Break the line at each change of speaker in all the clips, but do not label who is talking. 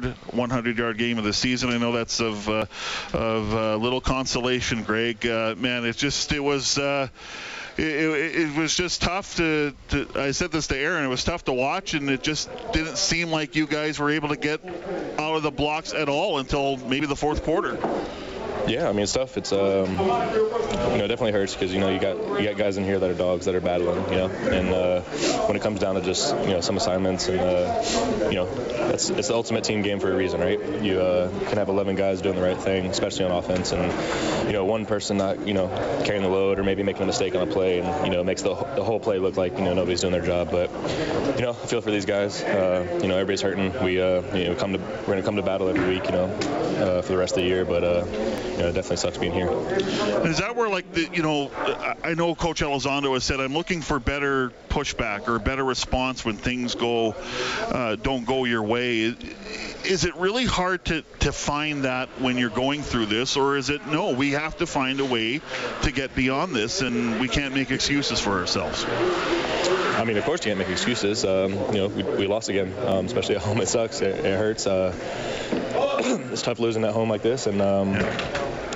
third 100-yard game of the season. I know that's of uh, of uh, little consolation, Greg. Uh, man, it just it was. Uh, it, it, it, was just tough to, to, I said this to Aaron. It was tough to watch, and it just didn't seem like you guys were able to get out of the blocks at all until maybe the fourth quarter.
Yeah, I mean, it's tough. It's um, you know, definitely hurts because you know you got you got guys in here that are dogs that are battling, you know, and uh, when it comes down to just you know some assignments and uh, you know that's it's the ultimate team game for a reason, right? You uh, can have 11 guys doing the right thing, especially on offense, and you know one person not you know carrying the load or maybe making a mistake on a play and you know makes the, the whole play look like you know nobody's doing their job. But you know, I feel for these guys. Uh, you know, everybody's hurting. We uh, you know come to we're gonna come to battle every week, you know, uh, for the rest of the year, but know, it definitely sucks being here.
Is that where, like, the, you know, I know Coach Elizondo has said, I'm looking for better pushback or better response when things go, uh, don't go your way. Is it really hard to, to find that when you're going through this, or is it no? We have to find a way to get beyond this, and we can't make excuses for ourselves.
I mean, of course, you can't make excuses. Um, you know, we, we lost again, um, especially at home. It sucks. It, it hurts. Uh, it's tough losing at home like this, and um,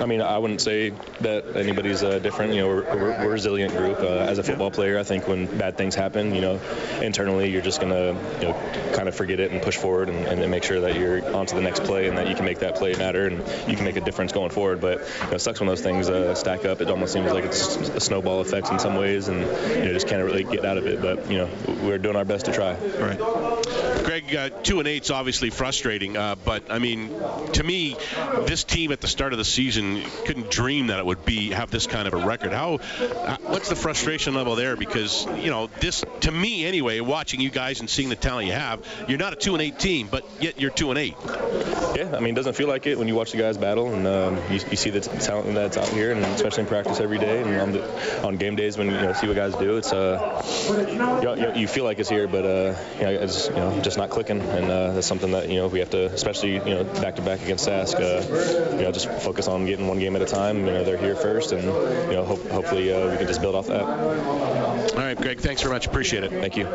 I mean, I wouldn't say that anybody's uh, different. You know, we're, we're, we're a resilient group. Uh, as a football player, I think when bad things happen, you know, internally you're just gonna, you know, kind of forget it and push forward and, and make sure that you're on to the next play and that you can make that play matter and you can make a difference going forward. But you know, it sucks when those things uh, stack up. It almost seems like it's a snowball effect in some ways, and you know, just can't really get out of it. But you know, we're doing our best to try.
Right.
Greg, uh, two and eight's obviously frustrating, uh, but I mean, to me, this team at the start of the season couldn't dream that it would be have this kind of a record. How, uh, what's the frustration level there? Because you know, this to me anyway, watching you guys and seeing the talent you have, you're not a two and eight team, but yet you're two and eight.
Yeah, I mean, it doesn't feel like it when you watch the guys battle and um, you, you, see the talent that's out here, and especially in practice every day and on, the, on game days when you know see what guys do. It's uh, you, you feel like it's here, but uh, you know, it's you know just not clicking, and uh, that's something that you know we have to, especially you know back to back against Sask, uh, you know just focus on getting one game at a time. You know they're here first, and you know hope, hopefully uh, we can just build off that.
All right, Greg. Thanks very much. Appreciate it.
Thank you.